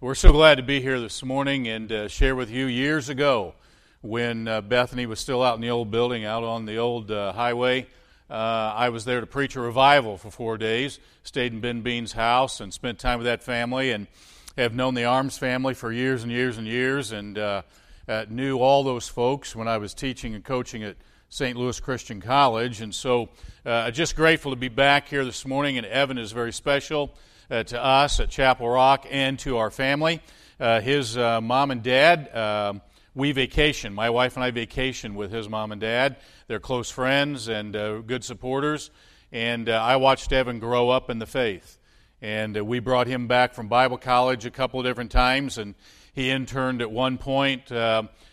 We're so glad to be here this morning and uh, share with you years ago when uh, Bethany was still out in the old building, out on the old uh, highway. Uh, I was there to preach a revival for four days, stayed in Ben Bean's house and spent time with that family, and have known the Arms family for years and years and years, and uh, uh, knew all those folks when I was teaching and coaching at St. Louis Christian College. And so, I'm just grateful to be back here this morning, and Evan is very special to us at Chapel Rock and to our family. Uh, his uh, mom and dad, um, we vacation. My wife and I vacation with his mom and dad. They're close friends and uh, good supporters. And uh, I watched Evan grow up in the faith. And uh, we brought him back from Bible college a couple of different times. And he interned at one point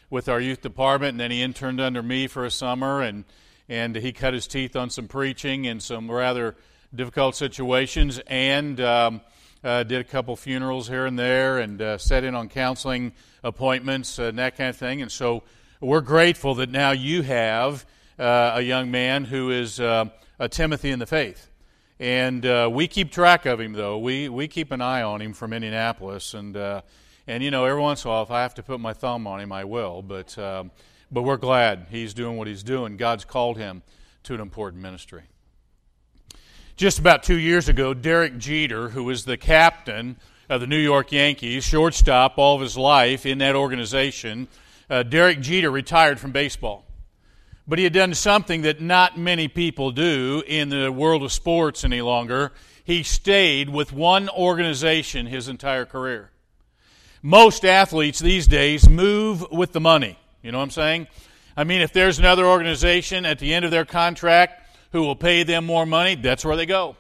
with our youth department, and then he interned under me for a summer. And, and he cut his teeth on some preaching and some rather difficult situations and um, uh, did a couple funerals here and there and uh, set in on counseling appointments and that kind of thing. And so we're grateful that now you have uh, a young man who is uh, a Timothy in the faith. And uh, we keep track of him, though. We, we keep an eye on him from Indianapolis. And, and, you know, every once in a while, if I have to put my thumb on him, I will. But, um, but we're glad he's doing what he's doing. God's called him to an important ministry. Just about two years ago, Derek Jeter, who was the captain of the New York Yankees, shortstop all of his life in that organization, uh, Derek Jeter retired from baseball. But he had done something that not many people do in the world of sports any longer. He stayed with one organization his entire career. Most athletes these days move with the money. You know what I'm saying? I mean, if there's another organization at the end of their contract who will pay them more money, that's where they go.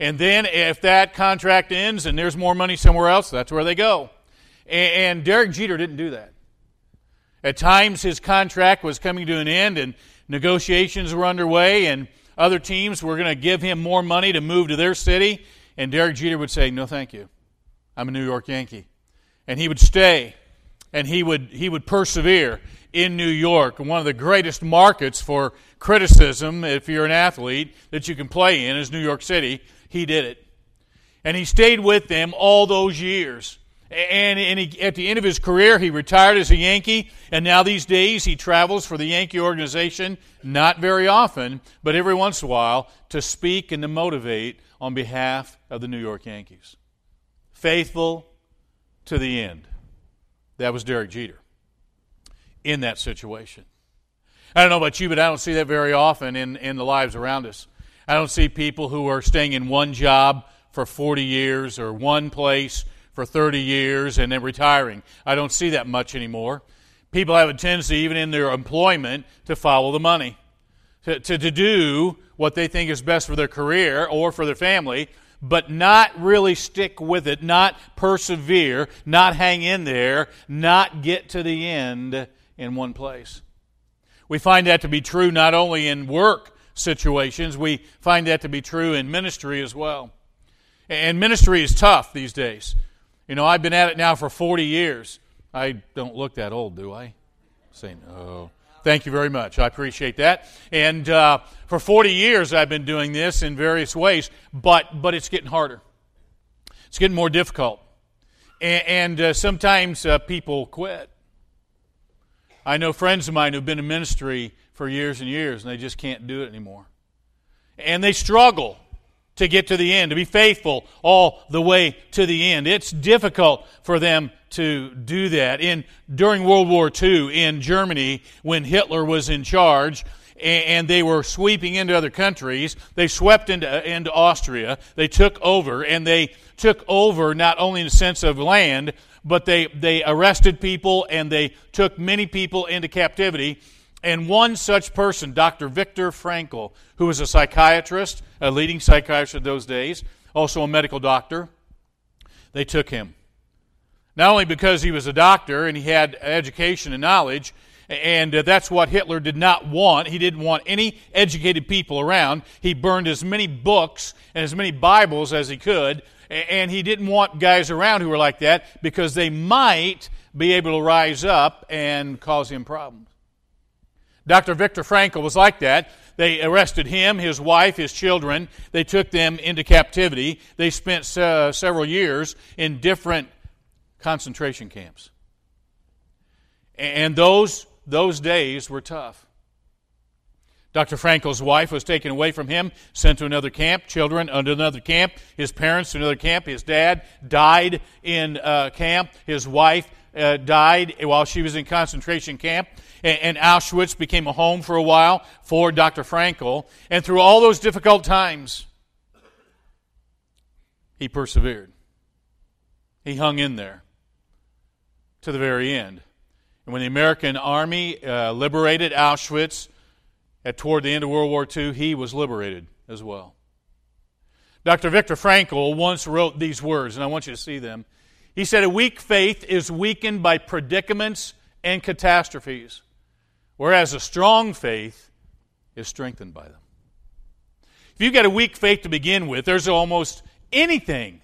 And then if that contract ends and there's more money somewhere else, that's where they go. And, Derek Jeter didn't do that. At times his contract was coming to an end and negotiations were underway and other teams were going to give him more money to move to their city. And Derek Jeter would say, No, thank you. I'm a New York Yankee. And he would stay and he would, he would persevere in New York, one of the greatest markets for criticism, if you're an athlete, that you can play in is New York City. He did it. And he stayed with them all those years. And, and he, at the end of his career, he retired as a Yankee, and now these days he travels for the Yankee organization, not very often, but every once in a while, to speak and to motivate on behalf of the New York Yankees. Faithful to the end. That was Derek Jeter in that situation. I don't know about you, but I don't see that very often in, in the lives around us. I don't see people who are staying in one job for 40 years or one place for 30 years and then retiring. I don't see that much anymore. People have a tendency, even in their employment, to follow the money, to, to, to do what they think is best for their career or for their family, but not really stick with it, not persevere, not hang in there, not get to the end in one place. We find that to be true not only in work situations, we find that to be true in ministry as well. And ministry is tough these days. You know, I've been at it now for 40 years. I don't look that old, do I? Say no. Thank you very much. I appreciate that. And uh, for 40 years, I've been doing this in various ways, but but it's getting harder. It's getting more difficult, and, and uh, sometimes uh, people quit. I know friends of mine who've been in ministry for years and years, and they just can't do it anymore. And they struggle to get to the end, to be faithful all the way to the end. It's difficult for them to do that. In during World War II in Germany, when Hitler was in charge, and they were sweeping into other countries. They swept into, into Austria. They took over, and they took over not only in the sense of land, but they, they arrested people and they took many people into captivity. And one such person, Dr. Viktor Frankl, who was a psychiatrist, a leading psychiatrist of those days, also a medical doctor, they took him. Not only because he was a doctor and he had education and knowledge, and uh, that's what Hitler did not want. He didn't want any educated people around. He burned as many books and as many Bibles as he could and he didn't want guys around who were like that because they might be able to rise up and cause him problems. Dr. Viktor Frankl was like that. They arrested him, his wife, his children. They took them into captivity. They spent uh, several years in different concentration camps. And those, those days were tough. Dr. Frankl's wife was taken away from him, sent to another camp, children under another camp, his parents to another camp. His dad died in uh, camp. His wife uh, died while she was in concentration camp. And, and Auschwitz became a home for a while for Dr. Frankl. And through all those difficult times, he persevered. He hung in there to the very end. And when the American army uh, liberated Auschwitz at toward the end of World War II, he was liberated as well. Dr. Viktor Frankl once wrote these words, and I want you to see them. He said, A weak faith is weakened by predicaments and catastrophes, whereas a strong faith is strengthened by them. If you've got a weak faith to begin with, there's almost anything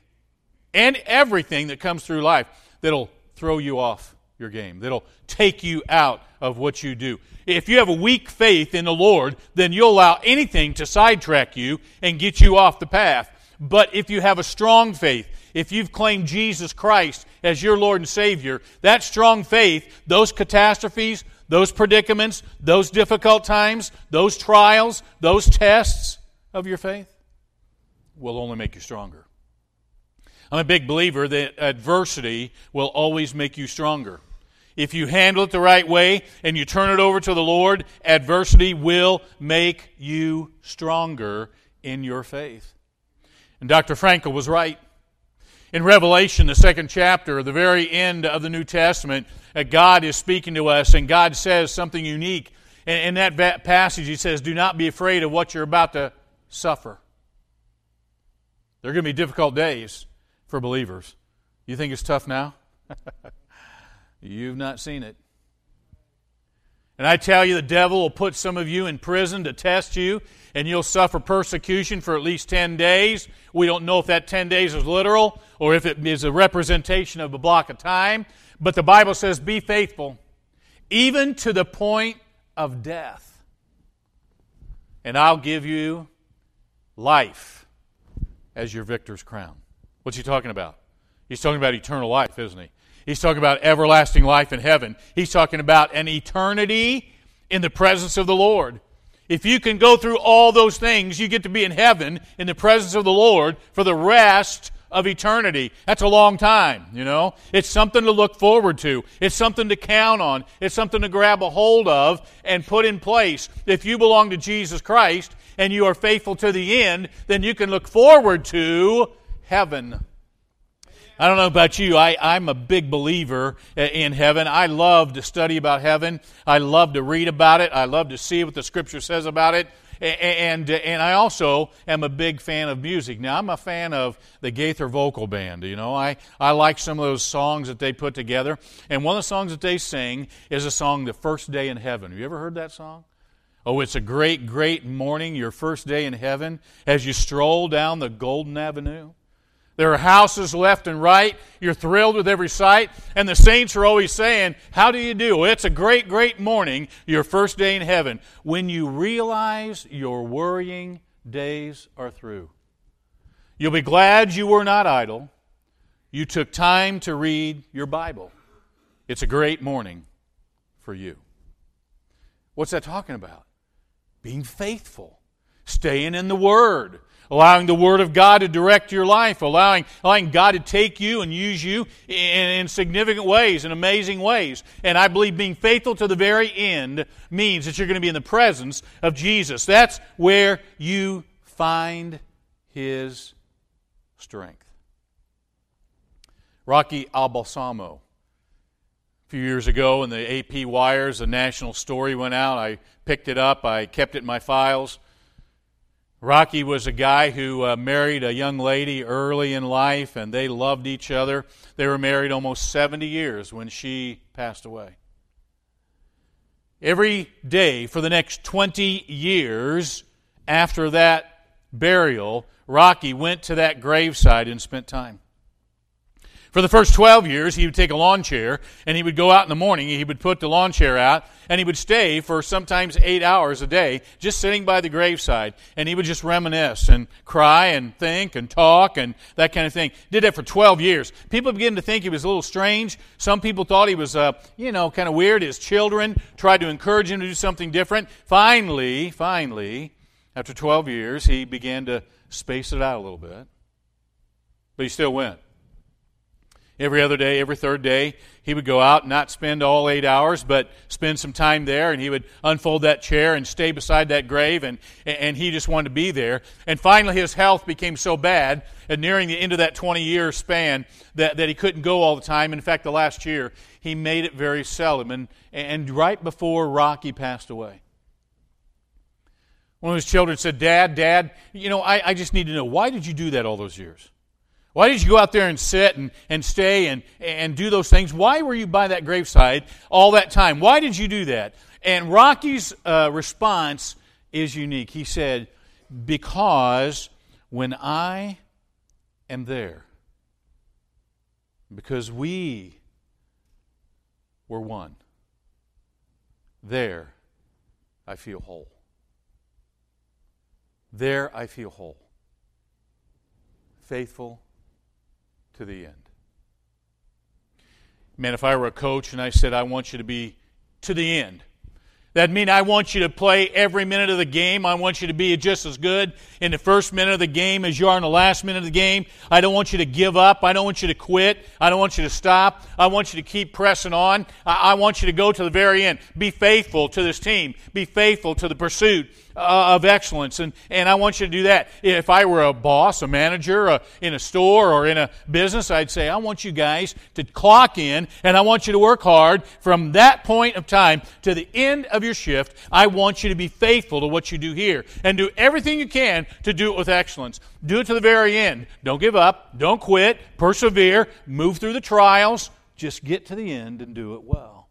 and everything that comes through life that'll throw you off your game, that'll take you out of what you do. If you have a weak faith in the Lord, then you'll allow anything to sidetrack you and get you off the path. But if you have a strong faith, if you've claimed Jesus Christ as your Lord and Savior, that strong faith, those catastrophes, those predicaments, those difficult times, those trials, those tests of your faith will only make you stronger. I'm a big believer that adversity will always make you stronger. If you handle it the right way and you turn it over to the Lord, adversity will make you stronger in your faith. And Dr. Frankl was right. In Revelation, the second chapter, the very end of the New Testament, uh, God is speaking to us, and God says something unique. In that passage, He says, Do not be afraid of what you're about to suffer. There are going to be difficult days for believers. You think it's tough now? You've not seen it. And I tell you, the devil will put some of you in prison to test you, and you'll suffer persecution for at least 10 days. We don't know if that 10 days is literal or if it is a representation of a block of time. But the Bible says, be faithful, even to the point of death. And I'll give you life as your victor's crown. What's he talking about? He's talking about eternal life, isn't he? He's talking about everlasting life in heaven. He's talking about an eternity in the presence of the Lord. If you can go through all those things, you get to be in heaven in the presence of the Lord for the rest of eternity. That's a long time, you know? It's something to look forward to. It's something to count on. It's something to grab a hold of and put in place. If you belong to Jesus Christ and you are faithful to the end, then you can look forward to heaven. I don't know about you. I, I'm a big believer in heaven. I love to study about heaven. I love to read about it. I love to see what the Scripture says about it. And, and I also am a big fan of music. Now, I'm a fan of the Gaither Vocal Band. You know, I, I like some of those songs that they put together. And one of the songs that they sing is a song, The First Day in Heaven. Have you ever heard that song? Oh, it's a great, great morning, your first day in heaven, as you stroll down the Golden Avenue. There are houses left and right. You're thrilled with every sight. And the saints are always saying, How do you do? It's a great, great morning, your first day in heaven, when you realize your worrying days are through. You'll be glad you were not idle. You took time to read your Bible. It's a great morning for you. What's that talking about? Being faithful, staying in the Word allowing the Word of God to direct your life, allowing, allowing God to take you and use you in, in significant ways, in amazing ways. And I believe being faithful to the very end means that you're going to be in the presence of Jesus. That's where you find His strength. Rocky Balsamo. A few years ago in the AP wires, a national story went out. I picked it up, I kept it in my files. Rocky was a guy who uh, married a young lady early in life, and they loved each other. They were married almost 70 years when she passed away. Every day for the next 20 years after that burial, Rocky went to that graveside and spent time. For the first 12 years, he would take a lawn chair and he would go out in the morning. He would put the lawn chair out and he would stay for sometimes eight hours a day just sitting by the graveside. And he would just reminisce and cry and think and talk and that kind of thing. Did that for 12 years. People began to think he was a little strange. Some people thought he was, uh, you know, kind of weird. His children tried to encourage him to do something different. Finally, finally, after 12 years, he began to space it out a little bit. But he still went every other day, every third day, he would go out and not spend all eight hours, but spend some time there, and he would unfold that chair and stay beside that grave, and, and he just wanted to be there. And finally, his health became so bad, and nearing the end of that 20 year span, that, that he couldn't go all the time. In fact, the last year, he made it very seldom. And, and right before Rocky passed away, one of his children said, Dad, Dad, you know, I, I just need to know, why did you do that all those years? Why did you go out there and sit and, and stay and, and do those things? Why were you by that graveside all that time? Why did you do that? And Rocky's uh, response is unique. He said, Because when I am there, because we were one, there I feel whole. There I feel whole. Faithful to the end. Man, if I were a coach and I said, I want you to be to the end, That'd mean I want you to play every minute of the game. I want you to be just as good in the first minute of the game as you are in the last minute of the game. I don't want you to give up. I don't want you to quit. I don't want you to stop. I want you to keep pressing on. I, want you to go to the very end. Be faithful to this team. Be faithful to the pursuit uh, of excellence. And, and I want you to do that. If I were a boss, a manager uh, in a store or in a business, I'd say, I want you guys to clock in and I want you to work hard from that point of time to the end of your shift. I want you to be faithful to what you do here and do everything you can to do it with excellence. Do it to the very end. Don't give up. Don't quit. Persevere. Move through the trials. Just get to the end and do it well.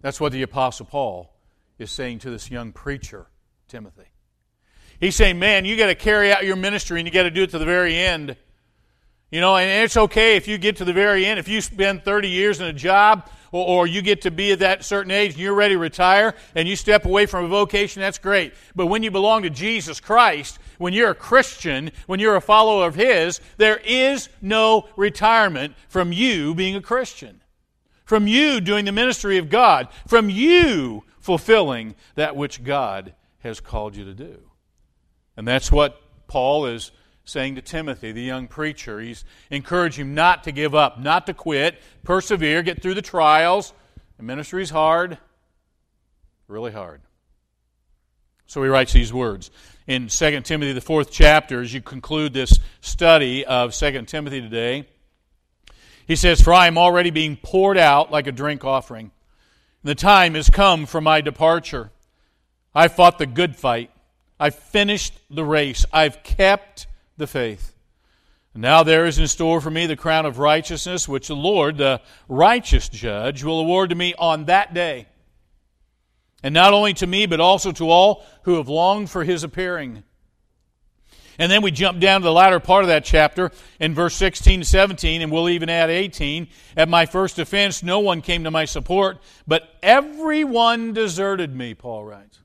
That's what the Apostle Paul is saying to this young preacher, Timothy. He's saying, man, you got to carry out your ministry and you got to do it to the very end. You know, and it's okay if you get to the very end. If you spend 30 years in a job or, or, you get to be at that certain age and you're ready to retire and you step away from a vocation, that's great. But when you belong to Jesus Christ, when you're a Christian, when you're a follower of His, there is no retirement from you being a Christian, from you doing the ministry of God, from you fulfilling that which God has called you to do. And that's what Paul is saying to Timothy, the young preacher. He's encouraging him not to give up, not to quit, persevere, get through the trials. The ministry is hard, really hard. So he writes these words in 2 Timothy, the fourth chapter, as you conclude this study of 2 Timothy today. He says, For I am already being poured out like a drink offering the time has come for my departure. I fought the good fight. I've finished the race. I've kept the faith. Now there is in store for me the crown of righteousness, which the Lord, the righteous judge, will award to me on that day. And not only to me, but also to all who have longed for his appearing. And then we jump down to the latter part of that chapter in verse 16 to 17, and we'll even add 18. At my first offense, no one came to my support, but everyone deserted me, Paul writes.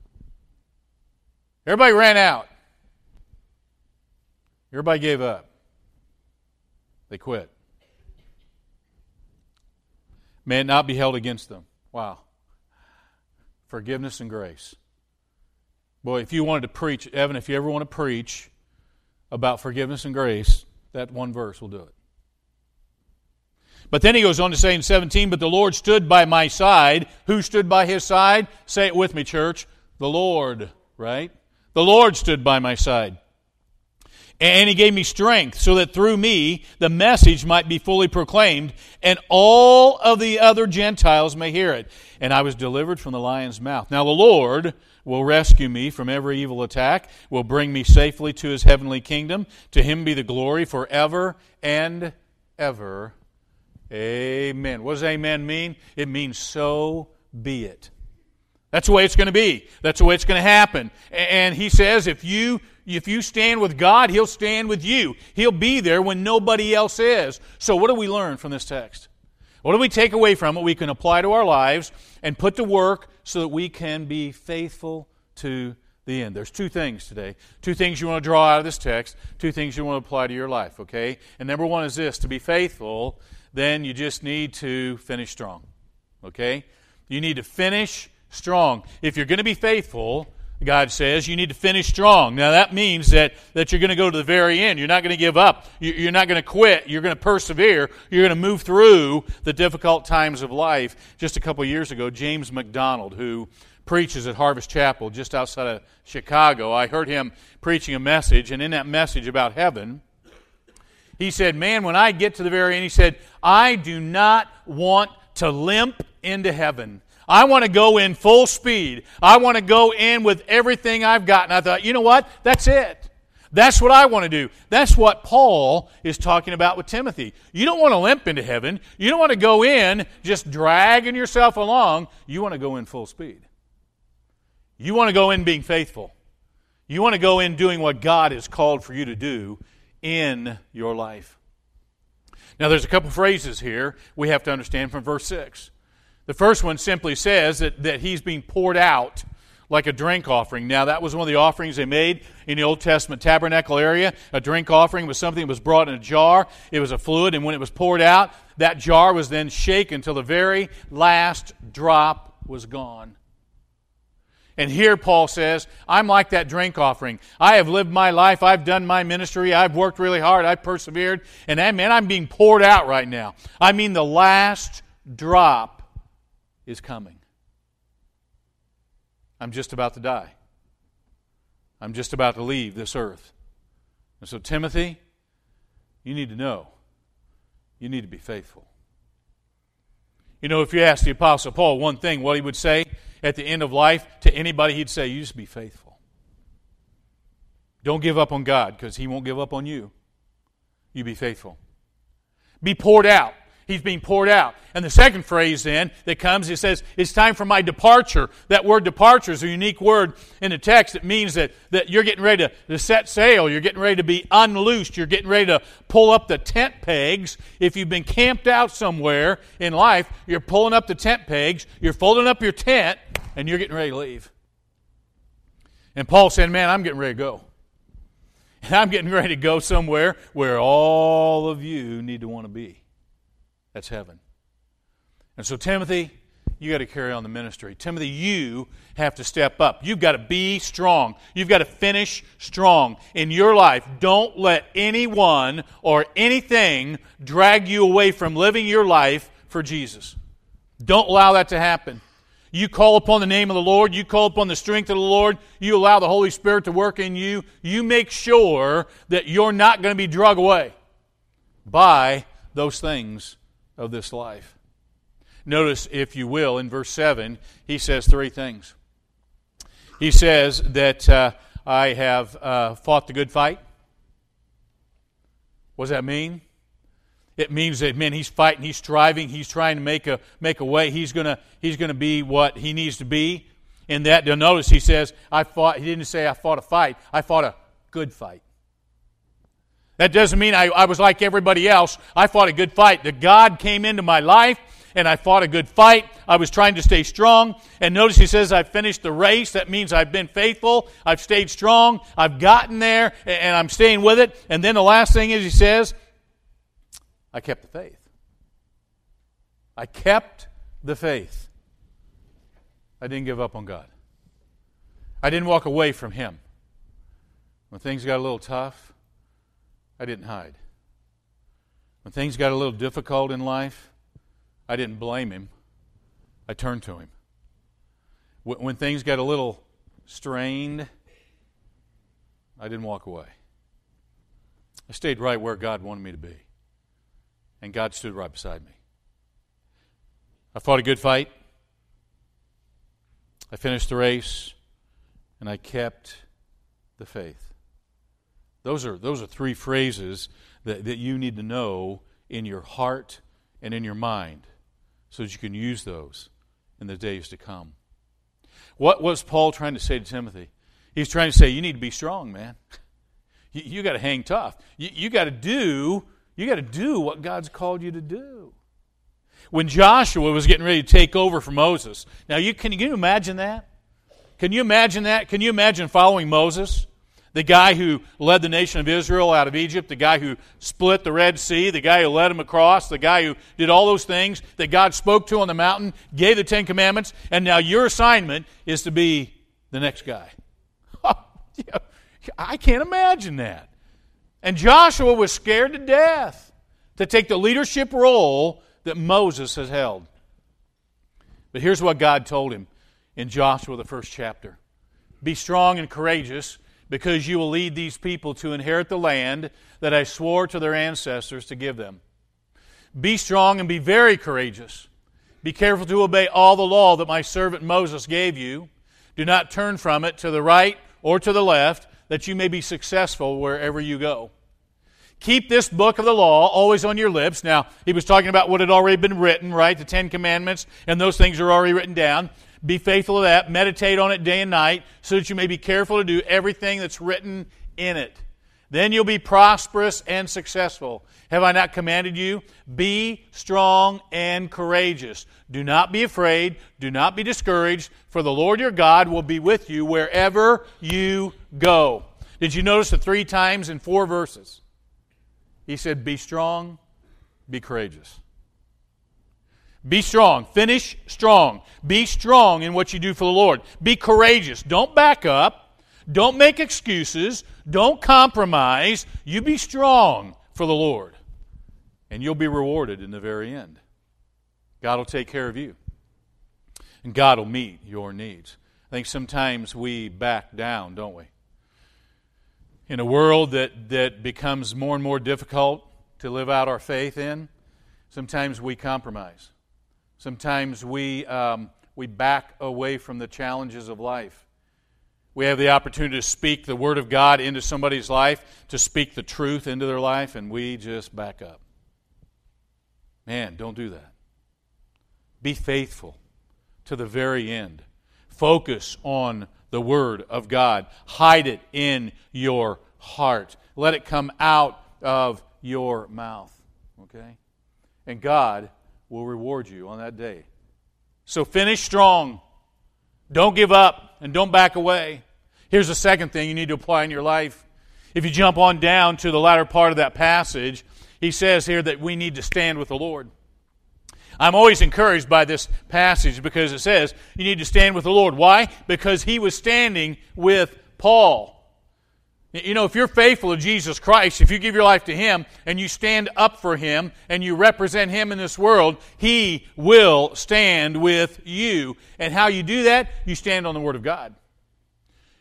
Everybody ran out. Everybody gave up. They quit. May it not be held against them. Wow. Forgiveness and grace. Boy, if you wanted to preach, Evan, if you ever want to preach about forgiveness and grace, that one verse will do it. But then he goes on to say in 17, But the Lord stood by my side. Who stood by his side? Say it with me, church. The Lord, right? The Lord stood by my side. And he gave me strength so that through me the message might be fully proclaimed and all of the other Gentiles may hear it. And I was delivered from the lion's mouth. Now the Lord will rescue me from every evil attack, will bring me safely to his heavenly kingdom. To him be the glory forever and ever. Amen. What does amen mean? It means so be it. That's the way it's going to be. That's the way it's going to happen. And he says, if you if you stand with God, He'll stand with you. He'll be there when nobody else is. So, what do we learn from this text? What do we take away from it we can apply to our lives and put to work so that we can be faithful to the end? There's two things today. Two things you want to draw out of this text, two things you want to apply to your life, okay? And number one is this to be faithful, then you just need to finish strong, okay? You need to finish strong. If you're going to be faithful, God says you need to finish strong. Now, that means that, that you're going to go to the very end. You're not going to give up. You're not going to quit. You're going to persevere. You're going to move through the difficult times of life. Just a couple years ago, James MacDonald, who preaches at Harvest Chapel just outside of Chicago, I heard him preaching a message, and in that message about heaven, he said, Man, when I get to the very end, he said, I do not want to limp into heaven. I want to go in full speed. I want to go in with everything I've got. And I thought, you know what? That's it. That's what I want to do. That's what Paul is talking about with Timothy. You don't want to limp into heaven. You don't want to go in just dragging yourself along. You want to go in full speed. You want to go in being faithful. You want to go in doing what God has called for you to do in your life. Now, there's a couple phrases here we have to understand from verse 6. The first one simply says that, that he's being poured out like a drink offering. Now, that was one of the offerings they made in the Old Testament tabernacle area. A drink offering was something that was brought in a jar, it was a fluid, and when it was poured out, that jar was then shaken till the very last drop was gone. And here Paul says, I'm like that drink offering. I have lived my life. I've done my ministry. I've worked really hard. I've persevered. And man, I'm being poured out right now. I mean, the last drop is coming. I'm just about to die. I'm just about to leave this earth. And so, Timothy, you need to know you need to be faithful. You know, if you ask the Apostle Paul one thing, what he would say at the end of life to anybody, he'd say, You just be faithful. Don't give up on God because he won't give up on you. You be faithful. Be poured out. He's being poured out. And the second phrase then that comes, it says, It's time for my departure. That word departure is a unique word in the text. It means that, that you're getting ready to, to set sail. You're getting ready to be unloosed. You're getting ready to pull up the tent pegs. If you've been camped out somewhere in life, you're pulling up the tent pegs, you're folding up your tent, and you're getting ready to leave. And Paul said, Man, I'm getting ready to go. And I'm getting ready to go somewhere where all of you need to want to be. That's heaven. And so, Timothy, you got to carry on the ministry. Timothy, you have to step up. You've got to be strong. You've got to finish strong in your life. Don't let anyone or anything drag you away from living your life for Jesus. Don't allow that to happen. You call upon the name of the Lord, you call upon the strength of the Lord, you allow the Holy Spirit to work in you. You make sure that you're not going to be drug away by those things of this life. Notice, if you will, in verse 7, he says three things. He says that uh, I have uh, fought the good fight. What does that mean? It means that man, he's fighting, he's striving, he's trying to make a make a way. He's gonna he's gonna be what he needs to be. In that, you'll notice he says, "I fought." He didn't say, "I fought a fight." I fought a good fight. That doesn't mean I, I was like everybody else. I fought a good fight. The God came into my life and I fought a good fight. I was trying to stay strong. And notice he says, I've finished the race. That means I've been faithful. I've stayed strong. I've gotten there and I'm staying with it. And then the last thing is he says, I kept the faith. I kept the faith. I didn't give up on God. I didn't walk away from Him. When things got a little tough, I didn't hide. When things got a little difficult in life, I didn't blame him. I turned to him. When things got a little strained, I didn't walk away. I stayed right where God wanted me to be. And God stood right beside me. I fought a good fight. I finished the race. And I kept the faith. Those are, those are three phrases that, that you need to know in your heart and in your mind so that you can use those in the days to come. What was Paul trying to say to Timothy? He's trying to say, you need to be strong, man. You, you got to hang tough. You, you got to do. You got to do what God's called you to do. When Joshua was getting ready to take over for Moses, now you can you imagine that? Can you imagine that? Can you imagine following Moses? The guy who led the nation of Israel out of Egypt, the guy who split the Red Sea, the guy who led them across, the guy who did all those things that God spoke to on the mountain, gave the Ten Commandments, and now your assignment is to be the next guy. I can't imagine that. And Joshua was scared to death to take the leadership role that Moses has held. But here's what God told him in Joshua, the first chapter Be strong and courageous because you will lead these people to inherit the land that I swore to their ancestors to give them. Be strong and be very courageous. Be careful to obey all the law that my servant Moses gave you. Do not turn from it to the right or to the left, that you may be successful wherever you go. Keep this book of the law always on your lips. Now, he was talking about what had already been written, right? The Ten Commandments, and those things are already written down. Be faithful to that. Meditate on it day and night so that you may be careful to do everything that's written in it. Then you'll be prosperous and successful. Have I not commanded you? Be strong and courageous. Do not be afraid. Do not be discouraged, for the Lord your God will be with you wherever you go. Did you notice the three times in four verses? He said, Be strong, be courageous. Be strong. Finish strong. Be strong in what you do for the Lord. Be courageous. Don't back up. Don't make excuses. Don't compromise. You be strong for the Lord. And you'll be rewarded in the very end. God will take care of you. And God will meet your needs. I think sometimes we back down, don't we? In a world that, that becomes more and more difficult to live out our faith in, sometimes we compromise. Sometimes we, um, we back away from the challenges of life. We have the opportunity to speak the Word of God into somebody's life, to speak the truth into their life, and we just back up. Man, don't do that. Be faithful to the very end. Focus on the Word of God. Hide it in your heart. Let it come out of your mouth. Okay? And God will reward you on that day. So finish strong. Don't give up and don't back away. Here's the second thing you need to apply in your life. If you jump on down to the latter part of that passage, he says here that we need to stand with the Lord. I'm always encouraged by this passage because it says you need to stand with the Lord. Why? Because he was standing with Paul. You know, if you're faithful to Jesus Christ, if you give your life to Him and you stand up for Him and you represent Him in this world, He will stand with you. And how you do that? You stand on the Word of God.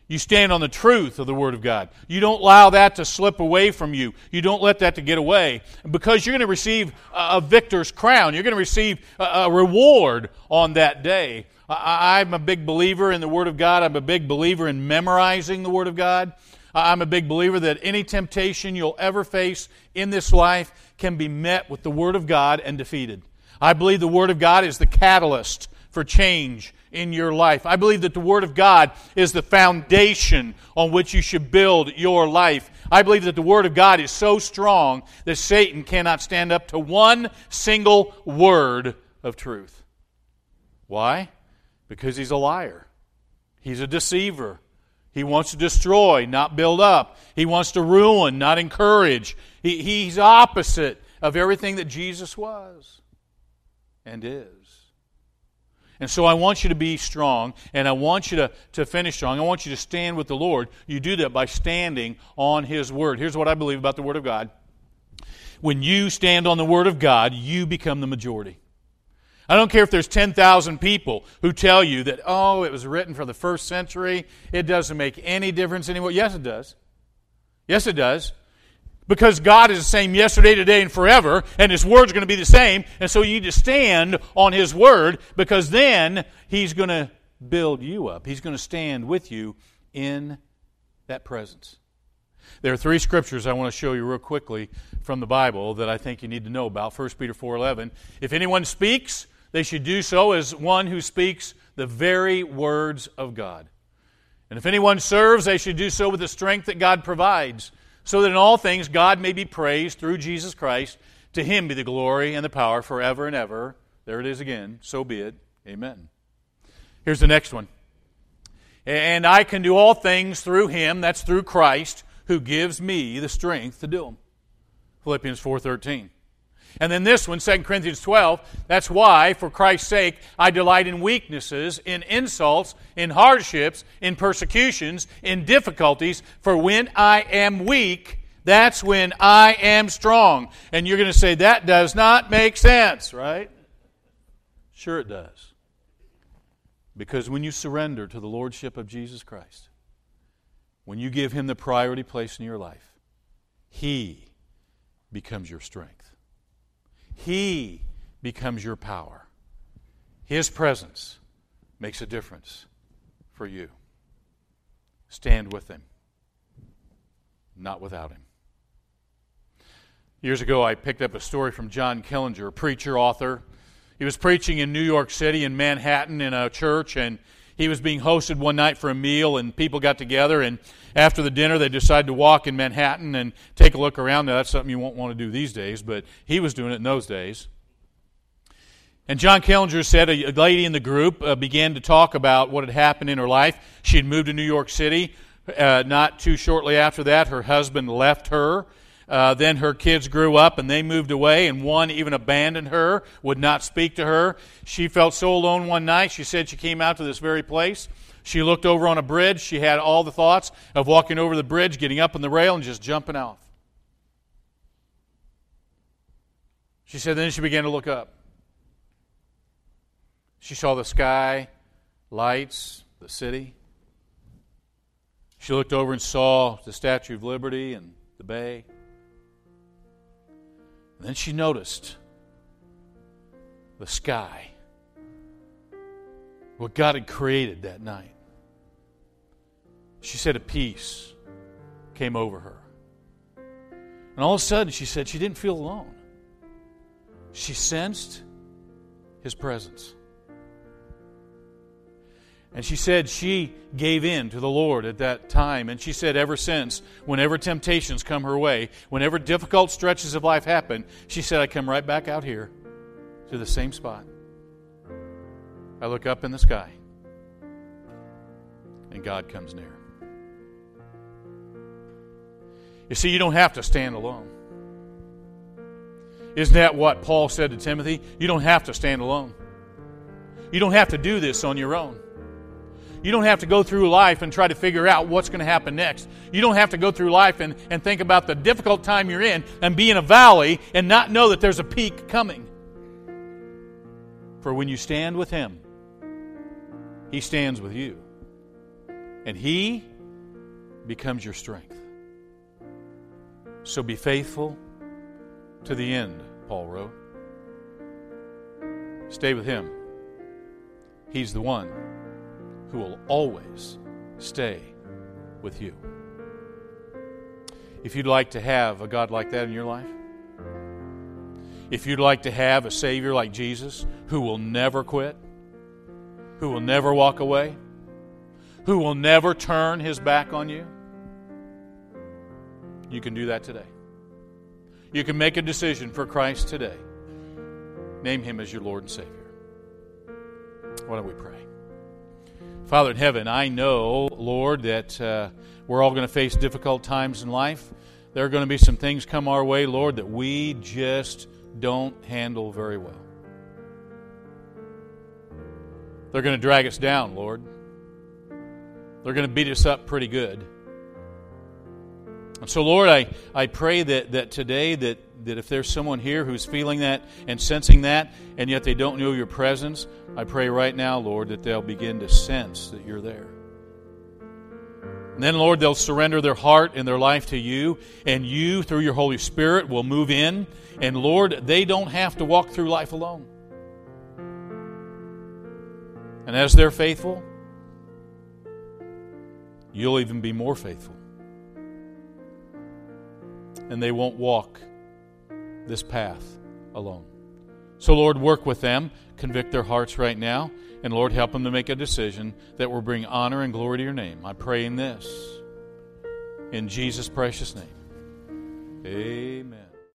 You stand on the truth of the Word of God. You don't allow that to slip away from you. You don't let that to get away. Because you're going to receive a victor's crown. You're going to receive a reward on that day. I'm a big believer in the Word of God. I'm a big believer in memorizing the Word of God. I'm a big believer that any temptation you'll ever face in this life can be met with the Word of God and defeated. I believe the Word of God is the catalyst for change in your life. I believe that the Word of God is the foundation on which you should build your life. I believe that the Word of God is so strong that Satan cannot stand up to one single word of truth. Why? Because he's a liar, he's a deceiver, he wants to destroy, not build up. He wants to ruin, not encourage. He, he's opposite of everything that Jesus was and is. And so I want you to be strong, and I want you to, to finish strong. I want you to stand with the Lord. You do that by standing on His Word. Here's what I believe about the Word of God. When you stand on the Word of God, you become the majority. I don't care if there's 10,000 people who tell you that, oh, it was written for the first century. It doesn't make any difference anymore. Yes, it does. Yes, it does. Because God is the same yesterday, today, and forever, and His Word's going to be the same. And so you need to stand on His Word because then He's going to build you up. He's going to stand with you in that presence. There are three scriptures I want to show you real quickly from the Bible that I think you need to know about. 1 Peter 4:11. If anyone speaks, they should do so as one who speaks the very words of God. And if anyone serves, they should do so with the strength that God provides, so that in all things God may be praised through Jesus Christ. To him be the glory and the power forever and ever. There it is again. So be it. Amen. Here's the next one. And I can do all things through him, that's through Christ, who gives me the strength to do them. Philippians 4:13. And then this one, 2 Corinthians 12, that's why, for Christ's sake, I delight in weaknesses, in insults, in hardships, in persecutions, in difficulties, for when I am weak, that's when I am strong. And you're going to say, that does not make sense, right? Sure, it does. Because when you surrender to the Lordship of Jesus Christ, when you give Him the priority place in your life, He becomes your strength. He becomes your power. His presence makes a difference for you. Stand with Him, not without Him. Years ago, I picked up a story from John Killinger, a preacher, author. He was preaching in New York City, in Manhattan, in a church, and he was being hosted one night for a meal, and people got together. And after the dinner, they decided to walk in Manhattan and take a look around. Now, that's something you won't want to do these days, but he was doing it in those days. And John Killinger said a lady in the group uh, began to talk about what had happened in her life. She had moved to New York City. Uh, not too shortly after that, her husband left her. Uh, then her kids grew up and they moved away, and one even abandoned her, would not speak to her. She felt so alone one night, she said she came out to this very place. She looked over on a bridge. She had all the thoughts of walking over the bridge, getting up on the rail, and just jumping off. She said, then she began to look up. She saw the sky, lights, the city. She looked over and saw the Statue of Liberty and the bay. And then she noticed the sky, what God had created that night. She said a peace came over her. And all of a sudden, she said she didn't feel alone. She sensed his presence. And she said she gave in to the Lord at that time. And she said, ever since, whenever temptations come her way, whenever difficult stretches of life happen, she said, I come right back out here to the same spot. I look up in the sky, and God comes near. You see, you don't have to stand alone. Isn't that what Paul said to Timothy? You don't have to stand alone. You don't have to do this on your own. You don't have to go through life and try to figure out what's going to happen next. You don't have to go through life and, and think about the difficult time you're in and be in a valley and not know that there's a peak coming. For when you stand with Him, He stands with you. And He becomes your strength. So be faithful to the end, Paul wrote. Stay with Him. He's the one who will always stay with you. If you'd like to have a God like that in your life, if you'd like to have a Savior like Jesus who will never quit, who will never walk away, who will never turn his back on you, you can do that today. You can make a decision for Christ today. Name him as your Lord and Savior. Why don't we pray? Father in heaven, I know, Lord, that uh, we're all going to face difficult times in life. There are going to be some things come our way, Lord, that we just don't handle very well. They're going to drag us down, Lord. They're going to beat us up pretty good. And so, Lord, I, I pray that, that today that, that if there's someone here who's feeling that and sensing that, and yet they don't know your presence, I pray right now, Lord, that they'll begin to sense that you're there. And then, Lord, they'll surrender their heart and their life to you, and you, through your Holy Spirit, will move in. And, Lord, they don't have to walk through life alone. And as they're faithful, you'll even be more faithful. And they won't walk this path alone. So, Lord, work with them, convict their hearts right now, and Lord, help them to make a decision that will bring honor and glory to your name. I pray in this. In Jesus' precious name. Amen.